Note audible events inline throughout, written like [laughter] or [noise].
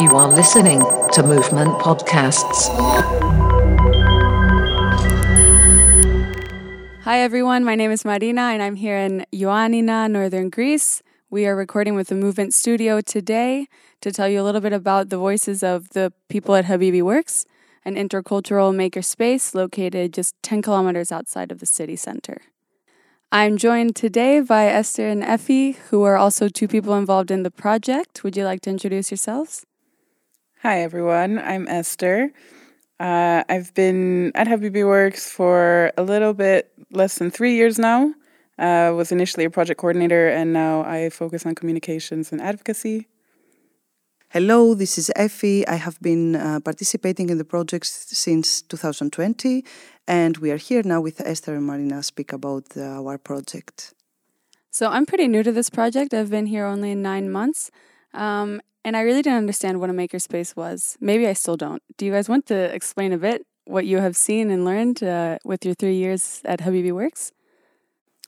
You are listening to Movement Podcasts. Hi, everyone. My name is Marina, and I'm here in Ioannina, northern Greece. We are recording with the Movement Studio today to tell you a little bit about the voices of the people at Habibi Works, an intercultural makerspace located just 10 kilometers outside of the city center. I'm joined today by Esther and Effie, who are also two people involved in the project. Would you like to introduce yourselves? Hi, everyone. I'm Esther. Uh, I've been at Habibi Works for a little bit less than three years now. Uh, was initially a project coordinator, and now I focus on communications and advocacy. Hello, this is Effie. I have been uh, participating in the project since 2020, and we are here now with Esther and Marina to speak about uh, our project. So I'm pretty new to this project. I've been here only nine months, um, and I really didn't understand what a makerspace was. Maybe I still don't. Do you guys want to explain a bit what you have seen and learned uh, with your three years at Habibi Works?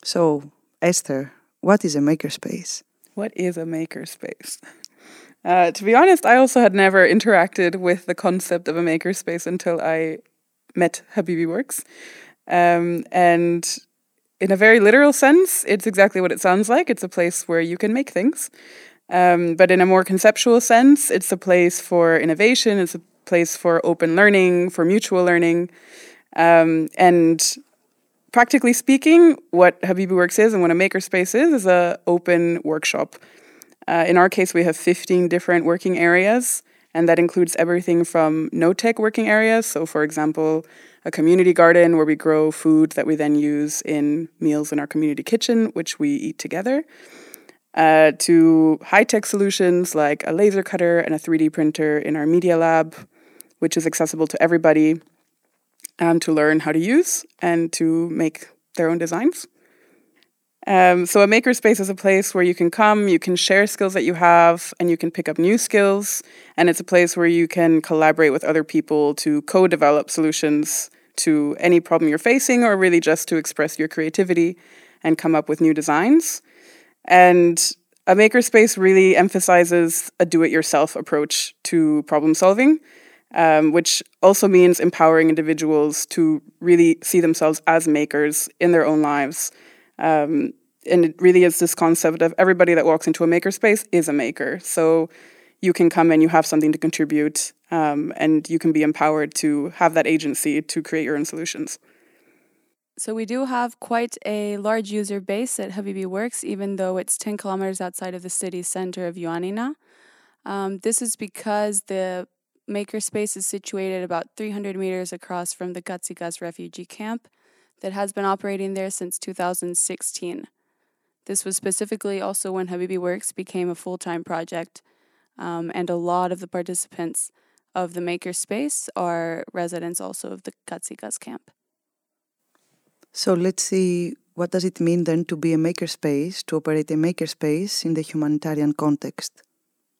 So, Esther, what is a makerspace? What is a makerspace? [laughs] Uh, to be honest, I also had never interacted with the concept of a makerspace until I met Habibi Works. Um, and in a very literal sense, it's exactly what it sounds like. It's a place where you can make things. Um, but in a more conceptual sense, it's a place for innovation, it's a place for open learning, for mutual learning. Um, and practically speaking, what Habibi Works is and what a makerspace is, is an open workshop. Uh, in our case, we have 15 different working areas, and that includes everything from no tech working areas. So, for example, a community garden where we grow food that we then use in meals in our community kitchen, which we eat together, uh, to high tech solutions like a laser cutter and a 3D printer in our media lab, which is accessible to everybody um, to learn how to use and to make their own designs. Um, so, a makerspace is a place where you can come, you can share skills that you have, and you can pick up new skills. And it's a place where you can collaborate with other people to co develop solutions to any problem you're facing, or really just to express your creativity and come up with new designs. And a makerspace really emphasizes a do it yourself approach to problem solving, um, which also means empowering individuals to really see themselves as makers in their own lives um, and it really is this concept of everybody that walks into a makerspace is a maker. So you can come and you have something to contribute, um, and you can be empowered to have that agency to create your own solutions. So we do have quite a large user base at Habibi Works, even though it's 10 kilometers outside of the city center of Ioannina. Um, this is because the makerspace is situated about 300 meters across from the Katsikas refugee camp that has been operating there since 2016. This was specifically also when Habibi Works became a full time project, um, and a lot of the participants of the makerspace are residents also of the Katsikas camp. So let's see what does it mean then to be a makerspace, to operate a makerspace in the humanitarian context?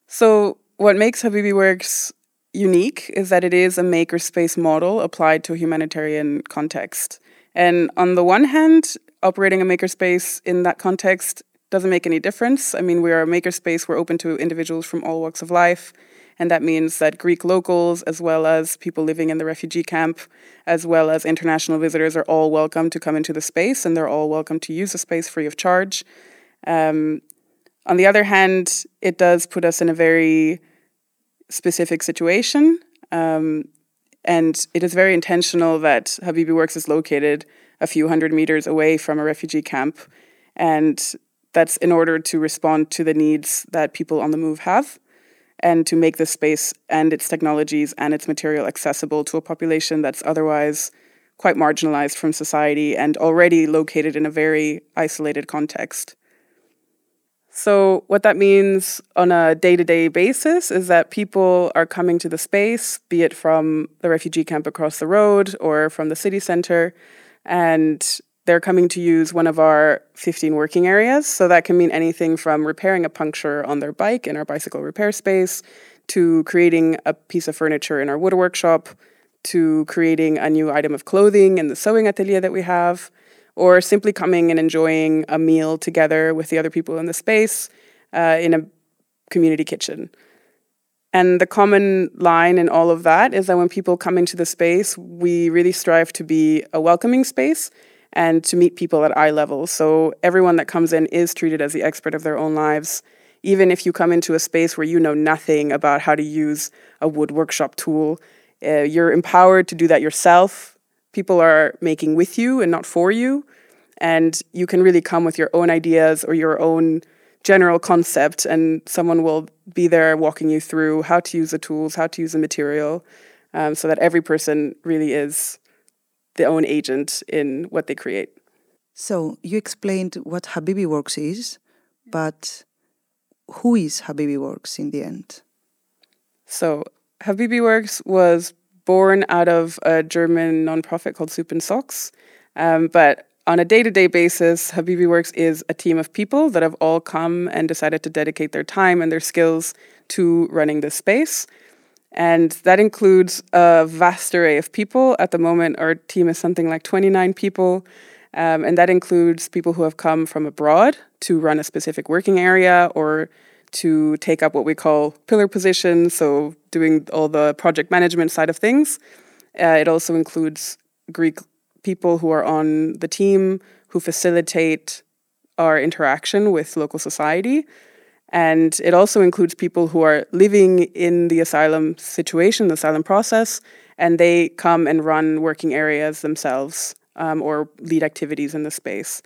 So, what makes Habibi Works unique is that it is a makerspace model applied to a humanitarian context. And on the one hand, operating a makerspace in that context doesn't make any difference. I mean, we are a makerspace, we're open to individuals from all walks of life. And that means that Greek locals, as well as people living in the refugee camp, as well as international visitors, are all welcome to come into the space and they're all welcome to use the space free of charge. Um, on the other hand, it does put us in a very specific situation. Um, and it is very intentional that Habibi Works is located a few hundred meters away from a refugee camp. And that's in order to respond to the needs that people on the move have and to make the space and its technologies and its material accessible to a population that's otherwise quite marginalized from society and already located in a very isolated context. So, what that means on a day to day basis is that people are coming to the space, be it from the refugee camp across the road or from the city center, and they're coming to use one of our 15 working areas. So, that can mean anything from repairing a puncture on their bike in our bicycle repair space to creating a piece of furniture in our wood workshop to creating a new item of clothing in the sewing atelier that we have or simply coming and enjoying a meal together with the other people in the space uh, in a community kitchen. And the common line in all of that is that when people come into the space, we really strive to be a welcoming space and to meet people at eye level. So everyone that comes in is treated as the expert of their own lives. Even if you come into a space where you know nothing about how to use a wood workshop tool, uh, you're empowered to do that yourself. People are making with you and not for you. And you can really come with your own ideas or your own general concept, and someone will be there walking you through how to use the tools, how to use the material, um, so that every person really is their own agent in what they create. So you explained what Habibi Works is, but who is Habibi Works in the end? So Habibi Works was born out of a German nonprofit called Soup and Socks, um, but on a day to day basis, Habibi Works is a team of people that have all come and decided to dedicate their time and their skills to running this space. And that includes a vast array of people. At the moment, our team is something like 29 people. Um, and that includes people who have come from abroad to run a specific working area or to take up what we call pillar positions, so doing all the project management side of things. Uh, it also includes Greek people who are on the team who facilitate our interaction with local society. And it also includes people who are living in the asylum situation, the asylum process, and they come and run working areas themselves um, or lead activities in the space.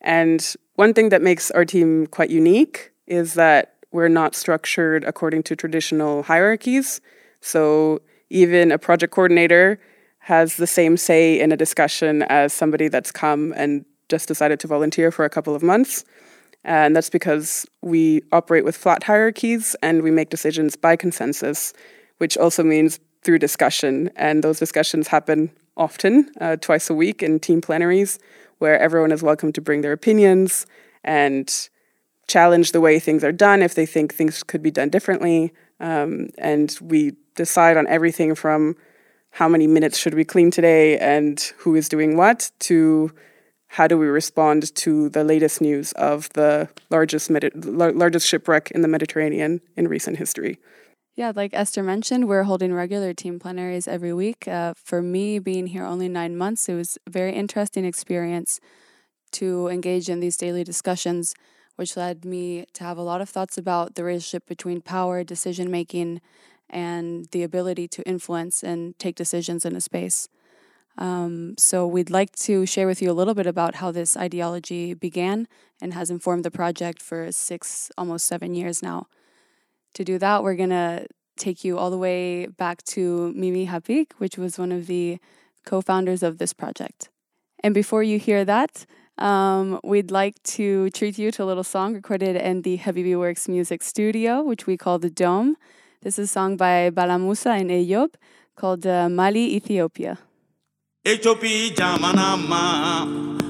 And one thing that makes our team quite unique is that we're not structured according to traditional hierarchies. So even a project coordinator has the same say in a discussion as somebody that's come and just decided to volunteer for a couple of months. And that's because we operate with flat hierarchies and we make decisions by consensus, which also means through discussion. And those discussions happen often, uh, twice a week in team plenaries, where everyone is welcome to bring their opinions and challenge the way things are done if they think things could be done differently. Um, and we decide on everything from how many minutes should we clean today and who is doing what to how do we respond to the latest news of the largest Medi- largest shipwreck in the Mediterranean in recent history. Yeah, like Esther mentioned, we're holding regular team plenaries every week. Uh, for me, being here only nine months, it was a very interesting experience to engage in these daily discussions, which led me to have a lot of thoughts about the relationship between power, decision making, and the ability to influence and take decisions in a space. Um, so, we'd like to share with you a little bit about how this ideology began and has informed the project for six, almost seven years now. To do that, we're going to take you all the way back to Mimi Hapig, which was one of the co founders of this project. And before you hear that, um, we'd like to treat you to a little song recorded in the Habibi Works Music Studio, which we call the Dome. This is a song by Balamusa and Eyob called uh, Mali, Ethiopia. Ethiopia jamana ma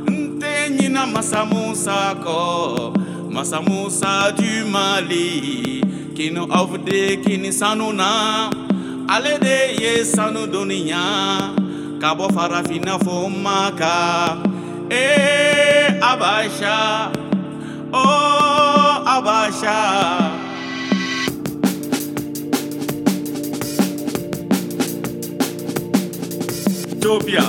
nte nyina masamusa ko masamusa du Mali. Kino ofde kini sanuna. Ale de ye sanu duniya kabo farafina fo maka eh abasha. Oh abasha Ethiopia.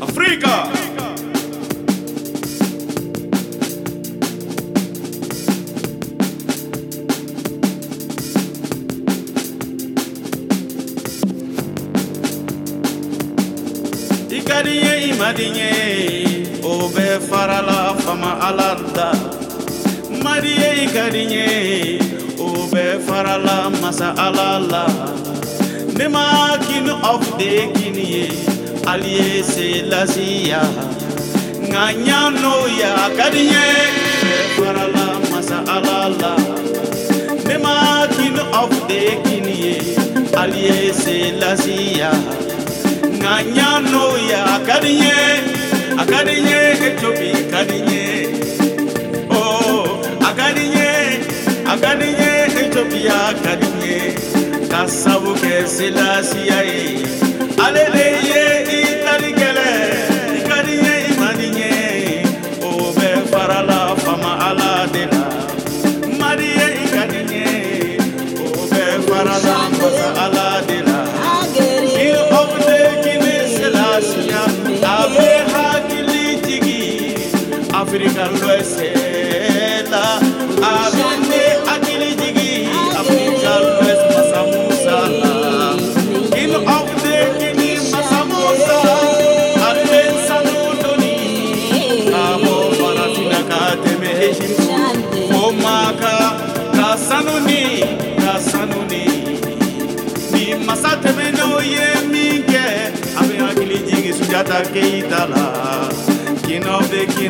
Africa. Ikadiye imadinye obe farala fama alarda Mariye ikadiye obe farala masa alala. Ne ma kin of de kiniye aliye se lasiya nganya no ya kadiye obe farala masa alala. Ne ma kin of de kiniye aliye se lasiya nganya no ya kadiye akadiye etobi kadiye oh akadiye akadiye ethiopia kadinye kasabu ke silasiya ye ale de ye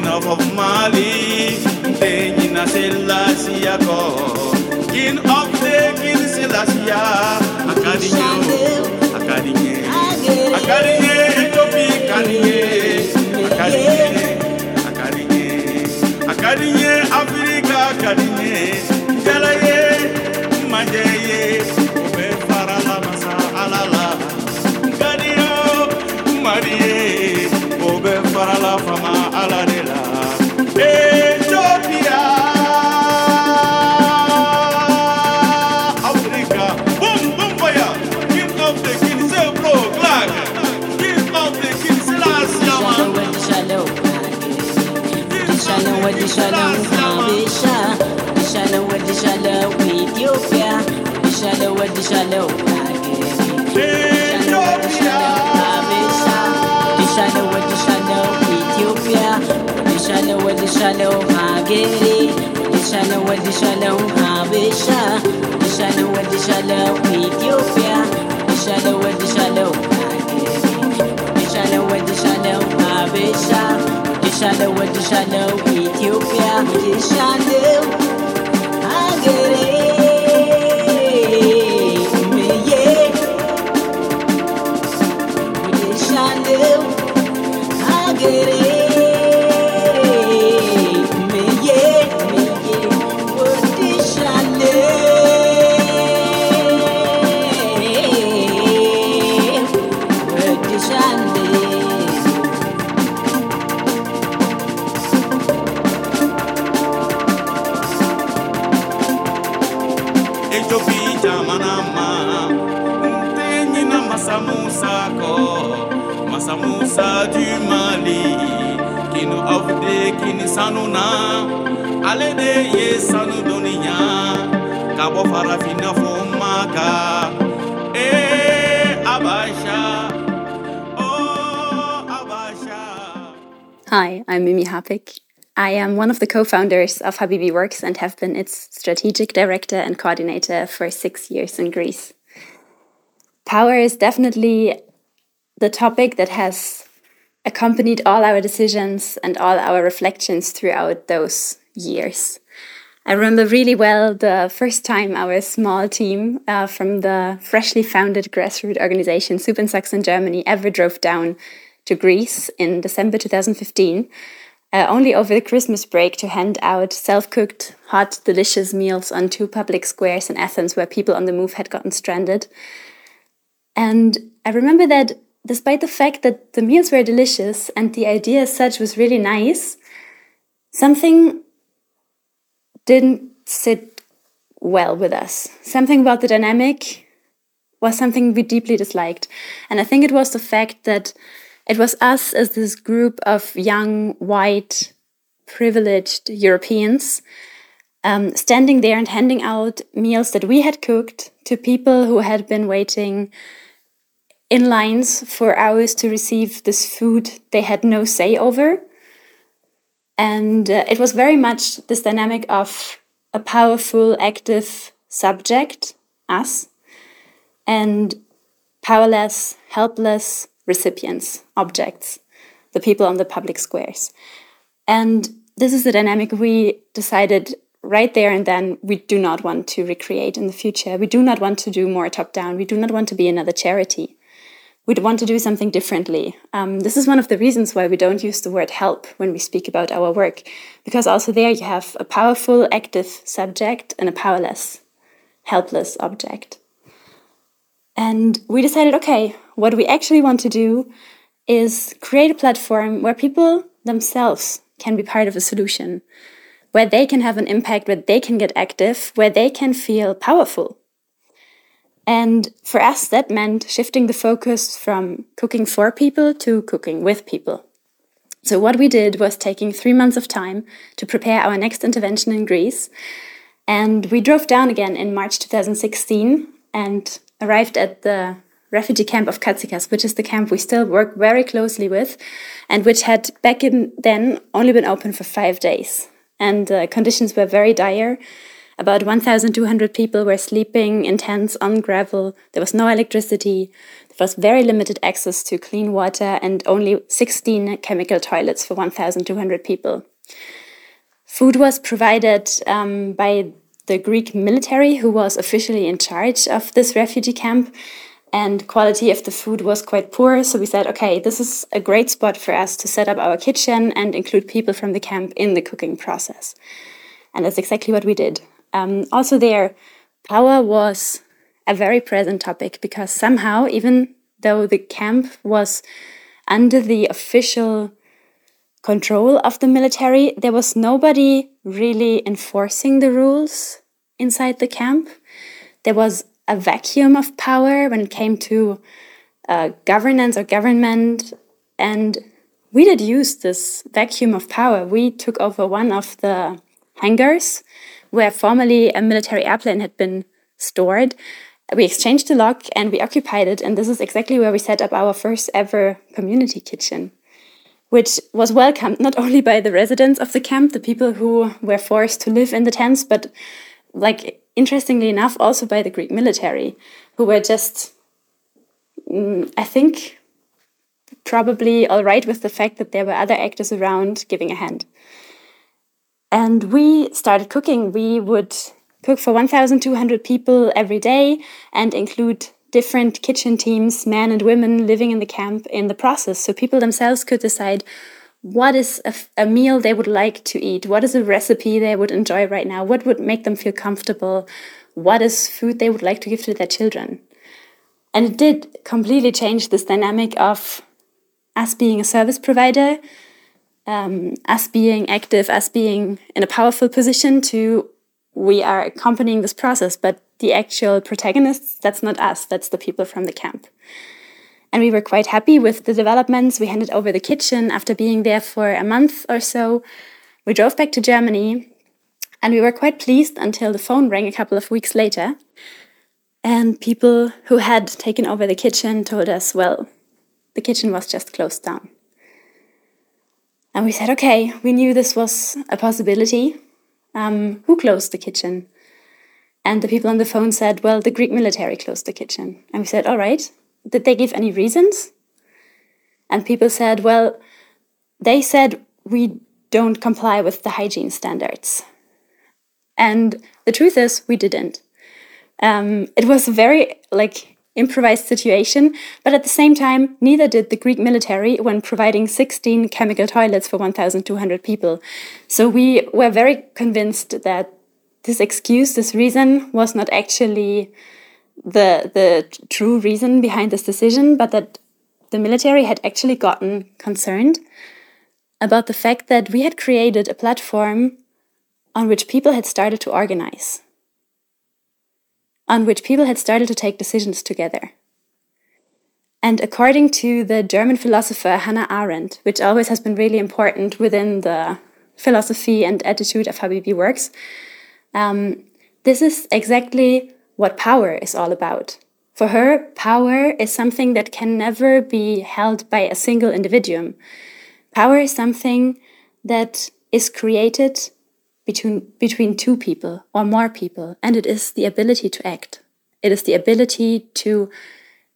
of Mali, Tenina Selassie, King of the King Selassie, Akadinye, Akadinye, Akadinye, Ethiopia, Akadinye, Akadinye, Akadinye, Akadinye, Africa, Akadinye, Shalom, Hageri, Shalom, Shalom, Habesha, Shalom, Shalom, Ethiopia, Shalom, Shalom, Hageri, Shalom, Shalom, Habesha, Shalom, Shalom, Ethiopia, Shalom, Hageri, of the co founders of Habibi Works and have been its strategic director and coordinator for six years in Greece. Power is definitely the topic that has accompanied all our decisions and all our reflections throughout those years. I remember really well the first time our small team uh, from the freshly founded grassroots organization Sachs in Germany ever drove down to Greece in December 2015, uh, only over the Christmas break to hand out self cooked, hot, delicious meals on two public squares in Athens where people on the move had gotten stranded. And I remember that despite the fact that the meals were delicious and the idea as such was really nice, something didn't sit well with us. Something about the dynamic was something we deeply disliked. And I think it was the fact that it was us as this group of young, white, privileged Europeans um, standing there and handing out meals that we had cooked to people who had been waiting in lines for hours to receive this food they had no say over. And uh, it was very much this dynamic of a powerful, active subject, us, and powerless, helpless recipients, objects, the people on the public squares. And this is the dynamic we decided right there and then we do not want to recreate in the future. We do not want to do more top down. We do not want to be another charity. We'd want to do something differently. Um, this is one of the reasons why we don't use the word help when we speak about our work, because also there you have a powerful, active subject and a powerless, helpless object. And we decided okay, what we actually want to do is create a platform where people themselves can be part of a solution, where they can have an impact, where they can get active, where they can feel powerful. And for us, that meant shifting the focus from cooking for people to cooking with people. So, what we did was taking three months of time to prepare our next intervention in Greece. And we drove down again in March 2016 and arrived at the refugee camp of Katsikas, which is the camp we still work very closely with, and which had back in then only been open for five days. And the conditions were very dire. About 1,200 people were sleeping in tents on gravel. There was no electricity. There was very limited access to clean water and only 16 chemical toilets for 1,200 people. Food was provided um, by the Greek military, who was officially in charge of this refugee camp, and quality of the food was quite poor. So we said, okay, this is a great spot for us to set up our kitchen and include people from the camp in the cooking process. And that's exactly what we did. Um, also, there, power was a very present topic because somehow, even though the camp was under the official control of the military, there was nobody really enforcing the rules inside the camp. There was a vacuum of power when it came to uh, governance or government. And we did use this vacuum of power. We took over one of the hangars where formerly a military airplane had been stored. We exchanged the lock and we occupied it. And this is exactly where we set up our first ever community kitchen which was welcomed not only by the residents of the camp, the people who were forced to live in the tents, but like interestingly enough, also by the Greek military, who were just, mm, I think, probably all right with the fact that there were other actors around giving a hand. And we started cooking. We would cook for 1,200 people every day and include different kitchen teams, men and women living in the camp in the process. So people themselves could decide what is a, a, meal they would like to eat, what is a recipe they would enjoy right now, what would make them feel comfortable, what is food they would like to give to their children. And it did completely change this dynamic of us being a service provider, um, us being active, us being in a powerful position to we are accompanying this process, but the actual protagonists, that's not us, that's the people from the camp. And we were quite happy with the developments. We handed over the kitchen after being there for a month or so. We drove back to Germany and we were quite pleased until the phone rang a couple of weeks later. And people who had taken over the kitchen told us, well, the kitchen was just closed down. And we said, okay, we knew this was a possibility. Um, who closed the kitchen? And the people on the phone said, well, the Greek military closed the kitchen. And we said, all right. Did they give any reasons? And people said, well, they said we don't comply with the hygiene standards. And the truth is, we didn't. Um, it was a very like improvised situation, but at the same time, neither did the Greek military when providing 16 chemical toilets for 1,200 people. So we were very convinced that this excuse, this reason was not actually the the true reason behind this decision, but that the military had actually gotten concerned about the fact that we had created a platform on which people had started to organize, on which people had started to take decisions together. And according to the German philosopher Hannah Arendt, which always has been really important within the philosophy and attitude of Habibi works, um, this is exactly what power is all about. For her, power is something that can never be held by a single individuum. Power is something that is created between, between two people or more people, and it is the ability to act. It is the ability to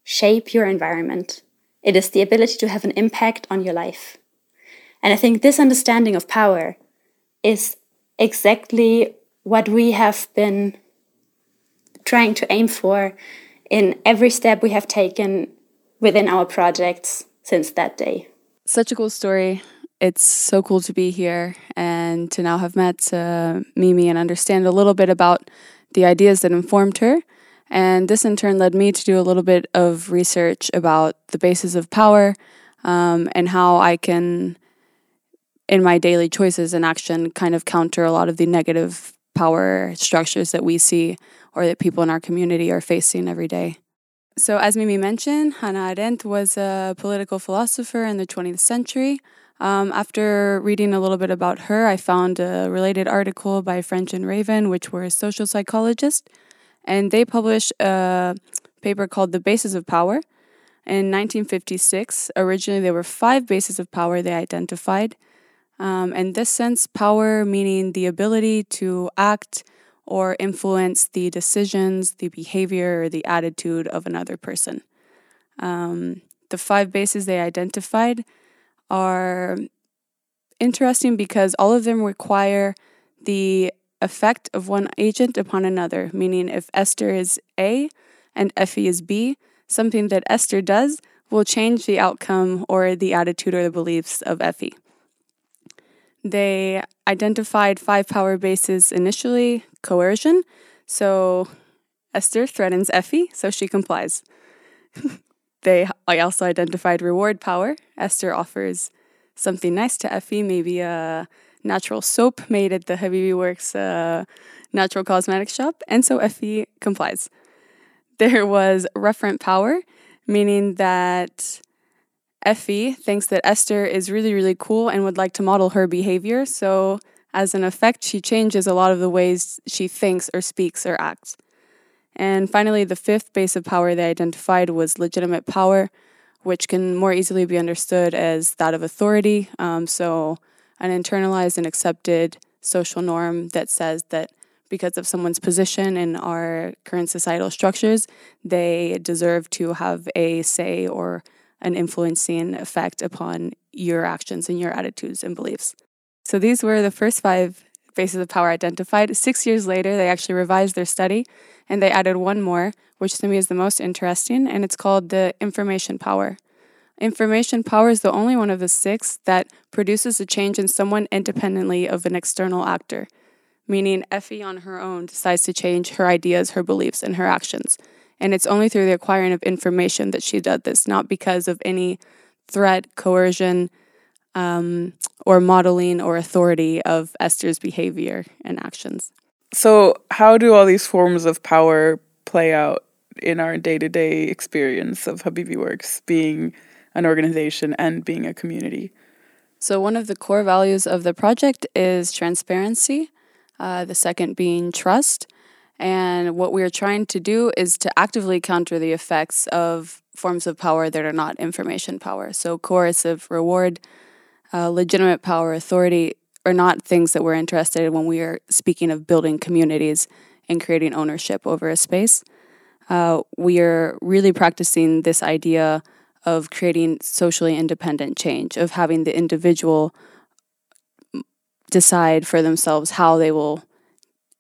shape your environment. It is the ability to have an impact on your life. And I think this understanding of power is exactly what we have been trying to aim for in every step we have taken within our projects since that day. Such a cool story. It's so cool to be here and to now have met uh, Mimi and understand a little bit about the ideas that informed her. And this in turn led me to do a little bit of research about the basis of power um, and how I can, in my daily choices and action, kind of counter a lot of the negative power structures that we see or that people in our community are facing every day. So, as Mimi mentioned, Hannah Arendt was a political philosopher in the 20th century. Um, after reading a little bit about her, I found a related article by French and Raven, which were social psychologists, and they published a paper called The Bases of Power. In 1956, originally there were five bases of power they identified. Um, in this sense, power meaning the ability to act or influence the decisions, the behavior, or the attitude of another person. Um, the five bases they identified are interesting because all of them require the effect of one agent upon another, meaning if Esther is A and Effie is B, something that Esther does will change the outcome or the attitude or the beliefs of Effie. They identified five power bases initially coercion. So Esther threatens Effie, so she complies. [laughs] they also identified reward power. Esther offers something nice to Effie, maybe a natural soap made at the Habibi Works uh, natural cosmetic shop, and so Effie complies. There was referent power, meaning that Effie thinks that Esther is really, really cool and would like to model her behavior. So, as an effect, she changes a lot of the ways she thinks or speaks or acts. And finally, the fifth base of power they identified was legitimate power, which can more easily be understood as that of authority. Um, so, an internalized and accepted social norm that says that because of someone's position in our current societal structures, they deserve to have a say or an influencing effect upon your actions and your attitudes and beliefs. So these were the first five bases of power identified. Six years later, they actually revised their study and they added one more, which to me is the most interesting, and it's called the information power. Information power is the only one of the six that produces a change in someone independently of an external actor, meaning Effie on her own decides to change her ideas, her beliefs, and her actions. And it's only through the acquiring of information that she did this, not because of any threat, coercion, um, or modeling or authority of Esther's behavior and actions. So, how do all these forms of power play out in our day to day experience of Habibi Works being an organization and being a community? So, one of the core values of the project is transparency, uh, the second being trust. And what we're trying to do is to actively counter the effects of forms of power that are not information power. So, coercive reward, uh, legitimate power, authority are not things that we're interested in when we are speaking of building communities and creating ownership over a space. Uh, we are really practicing this idea of creating socially independent change, of having the individual decide for themselves how they will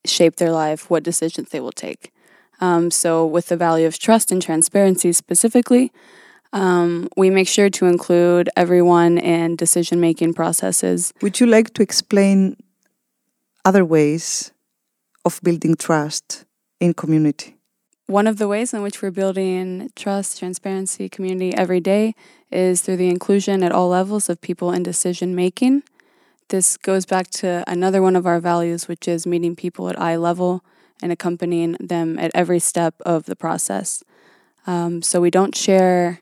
shape their life, what decisions they will take. Um, so, with the value of trust and transparency specifically, um, we make sure to include everyone in decision making processes. Would you like to explain other ways of building trust in community? One of the ways in which we're building trust, transparency, community every day is through the inclusion at all levels of people in decision making. This goes back to another one of our values, which is meeting people at eye level and accompanying them at every step of the process. Um, so we don't share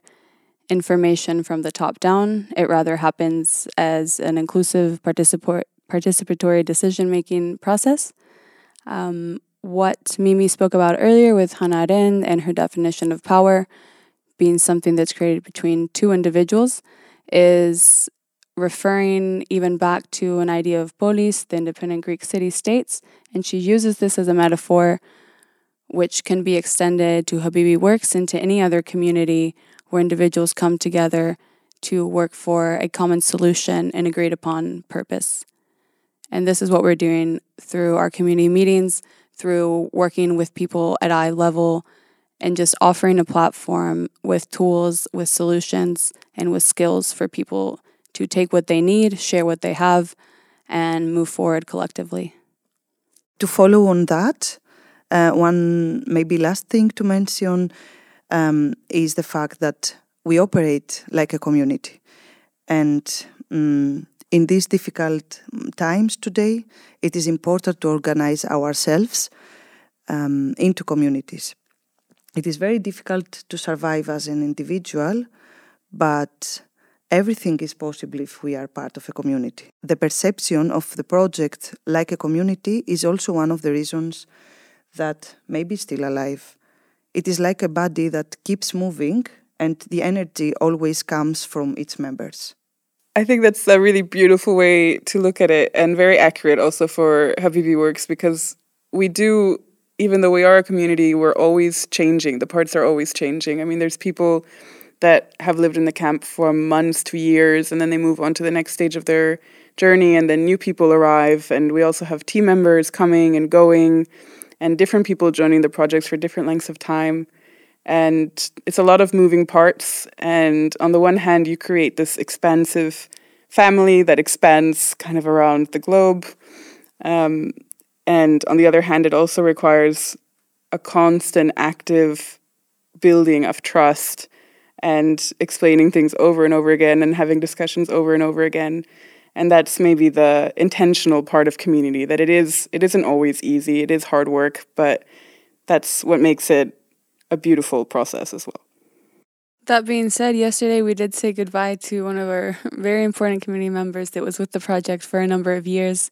information from the top down. It rather happens as an inclusive participatory decision making process. Um, what Mimi spoke about earlier with Hannah and her definition of power being something that's created between two individuals is referring even back to an idea of polis, the independent Greek city states, and she uses this as a metaphor which can be extended to Habibi Works and to any other community where individuals come together to work for a common solution and agreed upon purpose. And this is what we're doing through our community meetings, through working with people at eye level, and just offering a platform with tools, with solutions, and with skills for people to take what they need, share what they have, and move forward collectively. To follow on that, uh, one maybe last thing to mention um, is the fact that we operate like a community. And um, in these difficult times today, it is important to organize ourselves um, into communities. It is very difficult to survive as an individual, but everything is possible if we are part of a community. The perception of the project like a community is also one of the reasons that maybe still alive. It is like a body that keeps moving and the energy always comes from its members. I think that's a really beautiful way to look at it and very accurate also for Habibi Works because we do, even though we are a community, we're always changing. The parts are always changing. I mean, there's people that have lived in the camp for months to years and then they move on to the next stage of their journey and then new people arrive and we also have team members coming and going and different people joining the projects for different lengths of time. And it's a lot of moving parts and on the one hand you create this expansive family that expands kind of around the globe um, and on the other hand it also requires a constant active building of trust and explaining things over and over again and having discussions over and over again and that's maybe the intentional part of community that it is it isn't always easy it is hard work but that's what makes it a beautiful process as well That being said, yesterday we did say goodbye to one of our [laughs] very important community members that was with the project for a number of years.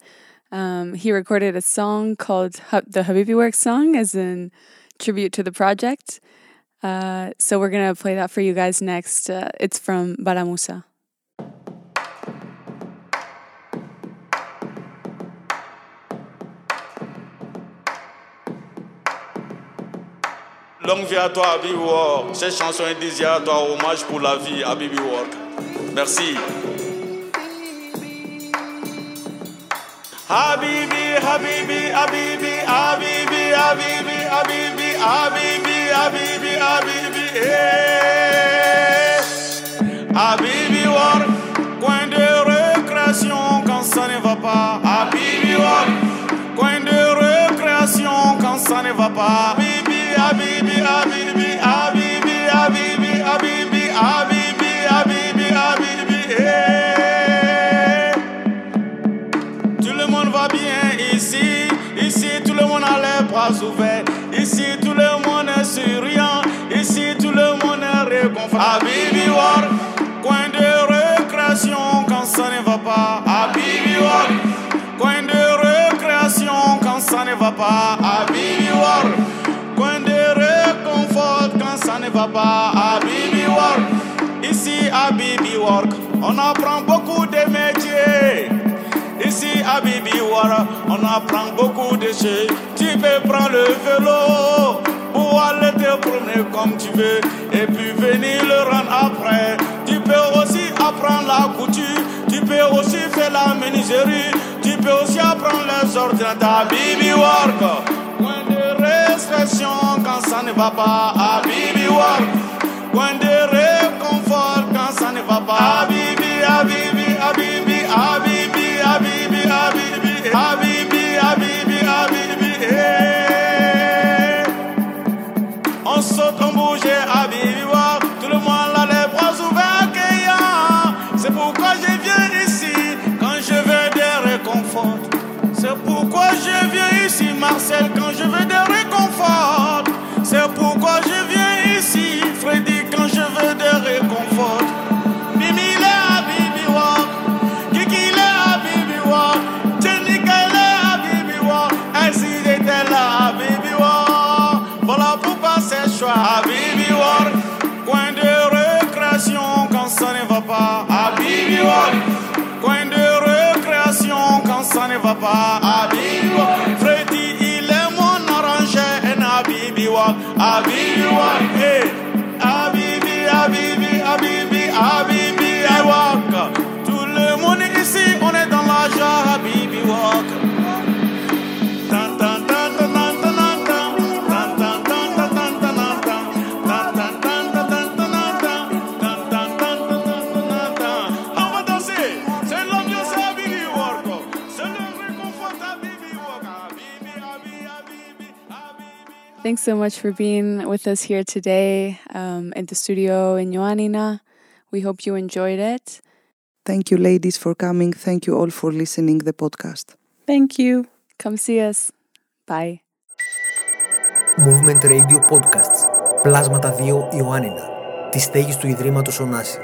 Um, he recorded a song called the Habibi Works song as in tribute to the project. Uh, so we're going to play that for you guys next. Uh, it's from Baramusa. Longue vie à toi, Habibi Work. Cette chanson est dédiée à toi, hommage pour la vie, Habibi Work. Merci. Habibi, Habibi, Habibi, Habibi, Habibi, Habibi, Habibi, Habibi, Habibi, eh. Habibi Work, coin de récréation quand ça ne va pas. Habibi Work, coin de récréation quand ça ne va pas. Habibi, Habibi, Habibi, Habibi, Habibi, Habibi, Habibi, Habibi, Habibi, eh. Tout le monde va bien ici. Ici, tout le monde a les bras ouverts. Ici, pas. Habibi War, coin de réconfort quand ça ne va pas. Habibi War, ici à Habibi Work, on apprend beaucoup de métiers. Ici à Bibi on apprend beaucoup de choses. Tu peux prendre le vélo pour aller te promener comme tu veux et puis venir le rendre après. Tu peux aussi apprendre la couture, tu peux aussi faire la menuiserie, peux aussi apprendre les ordinateurs. Bibi Work, point de restriction quand ça ne va pas. À Bibi Work, va Habibi walk. Freddy, il est mon orange, and Habibi walk. Thanks so much for being with us here today um, in the studio in Ioannina. We hope you enjoyed it. Thank you, ladies, for coming. Thank you all for listening the podcast. thank you Come see us. Bye. Movement Radio Podcasts. Πλάσματα 2 Ιωάννινα. Τη στέγη του Ιδρύματος Ωνάση.